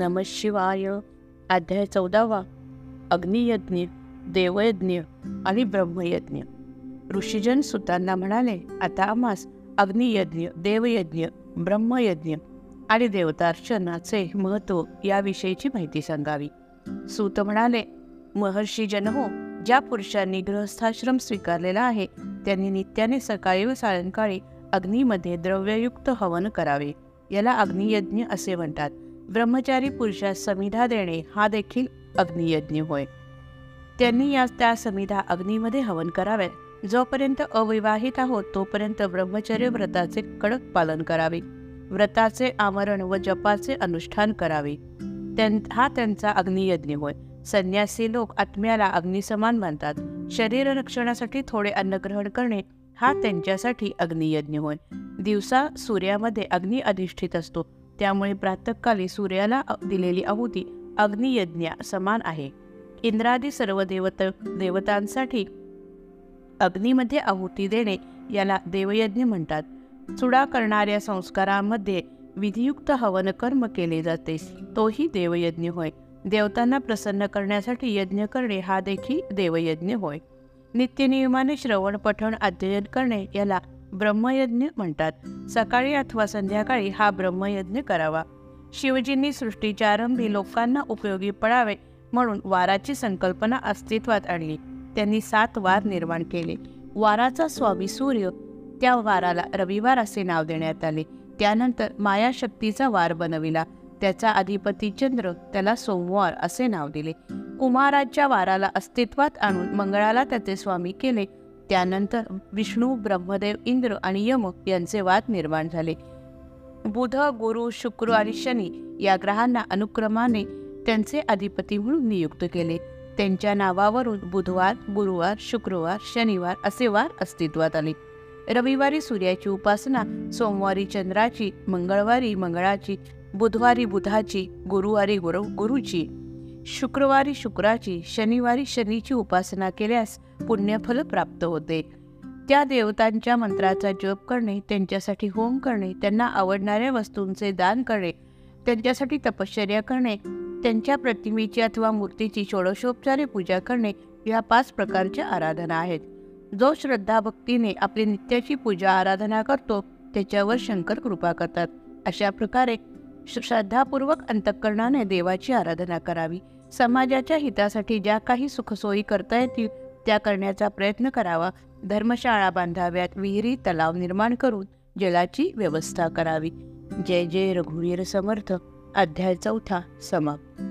नम शिवाय. अध्याय चौदावा. अग्नियज्ञ देवयज्ञ आणि ब्रह्मयज्ञ. ऋषीजन सुतांना म्हणाले आता आम्हास अग्नियज्ञ देवयज्ञ ब्रह्मयज्ञ आणि देवतार्चनाचे महत्त्व याविषयीची माहिती सांगावी. सूत म्हणाले महर्षी जनहो ज्या पुरुषांनी गृहस्थाश्रम स्वीकारलेला आहे त्यांनी नित्याने सकाळी व सायंकाळी अग्नीमध्ये द्रव्ययुक्त हवन करावे. याला अग्नियज्ञ असे म्हणतात. ब्रह्मचारी पुरुषास समिधा देणे हा देखील अग्नियज्ञ होय. त्यांनी या त्या समिधा अग्नीमध्ये हवन कराव्यात. जोपर्यंत अविवाहित आहोत तोपर्यंत ब्रह्मचर्य व्रताचे कडक पालन करावे. व्रताचे आमरण व जपाचे अनुष्ठान करावे. त्यां हा त्यांचा अग्नियज्ञ होय. संन्यासी लोक आत्म्याला अग्निसमान मानतात. शरीर रक्षणासाठी थोडे अन्न ग्रहण करणे हा त्यांच्यासाठी अग्नियज्ञ होय. दिवसा सूर्यामध्ये अग्नी अधिष्ठित असतो. त्यामुळे प्रातःकाली सूर्याला दिलेली आहुती अग्नियज्ञा समान आहे. इंद्रादी सर्व देवत देवतांसाठी अग्नीमध्ये आहुती देणे याला देवयज्ञ म्हणतात. चुडा करणाऱ्या संस्कारामध्ये विधियुक्त हवन कर्म केले जाते तोही देवयज्ञ होय. देवतांना प्रसन्न करण्यासाठी यज्ञ करणे हा देखील देवयज्ञ होय. नित्यनियमाने श्रवण पठण अध्ययन करणे याला ब्रह्मयज्ञ म्हणतात. सकाळी अथवा संध्याकाळी हा ब्रह्मयज्ञ करावा. शिवजींनी सृष्टीच्या आरंभी लोकांना उपयोगी पडावे म्हणून वाराची संकल्पना अस्तित्वात आणली. त्यांनी सात वार निर्माण केले. वाराचा स्वामी सूर्य त्या वाराला रविवार असे नाव देण्यात आले. त्यानंतर मायाशक्तीचा वार बनविला. त्याचा अधिपती चंद्र त्याला सोमवार असे नाव दिले. कुमाराच्या वाराला अस्तित्वात आणून मंगळाला त्याचे स्वामी केले. त्यानंतर विष्णू ब्रह्मदेव इंद्र आणि यम यांचे वाद निर्माण झाले. बुध गुरु शुक्र आणि शनी या ग्रहांना अनुक्रमाने त्यांचे अधिपती म्हणून नियुक्त केले. त्यांच्या नावावरून बुधवार गुरुवार शुक्रवार शनिवार असे वार अस्तित्वात आले. रविवारी सूर्याची उपासना सोमवारी चंद्राची मंगळवारी मंगळाची बुधवारी बुधाची गुरुवारी गुरु गुरुची शुक्रवारी शुक्राची शनिवारी शनीची उपासना केल्यास पुण्यफल प्राप्त होते. त्या देवतांच्या मंत्राचा जप करणे त्यांच्यासाठी होम करणे त्यांना आवडणाऱ्या वस्तूंचे दान करणे त्यांच्यासाठी तपश्चर्या करणे त्यांच्या प्रतिमेची अथवा मूर्तीची षोडशोपचारे पूजा करणे या पाच प्रकारच्या आराधना आहेत. जो श्रद्धा भक्तीने आपली नित्याची पूजा आराधना करतो त्याच्यावर शंकर कृपा करतात. अशा प्रकारे श्रद्धापूर्वक अंतःकरणाने देवाची आराधना करावी. समाजाच्या हितासाठी ज्या काही सुखसोयी करता येतील त्या करण्याचा प्रयत्न करावा. धर्मशाळा बांधाव्यात विहिरी तलाव निर्माण करून जलाची व्यवस्था करावी. जय जय रघुवीर समर्थ. अध्याय चौथा समाप्त.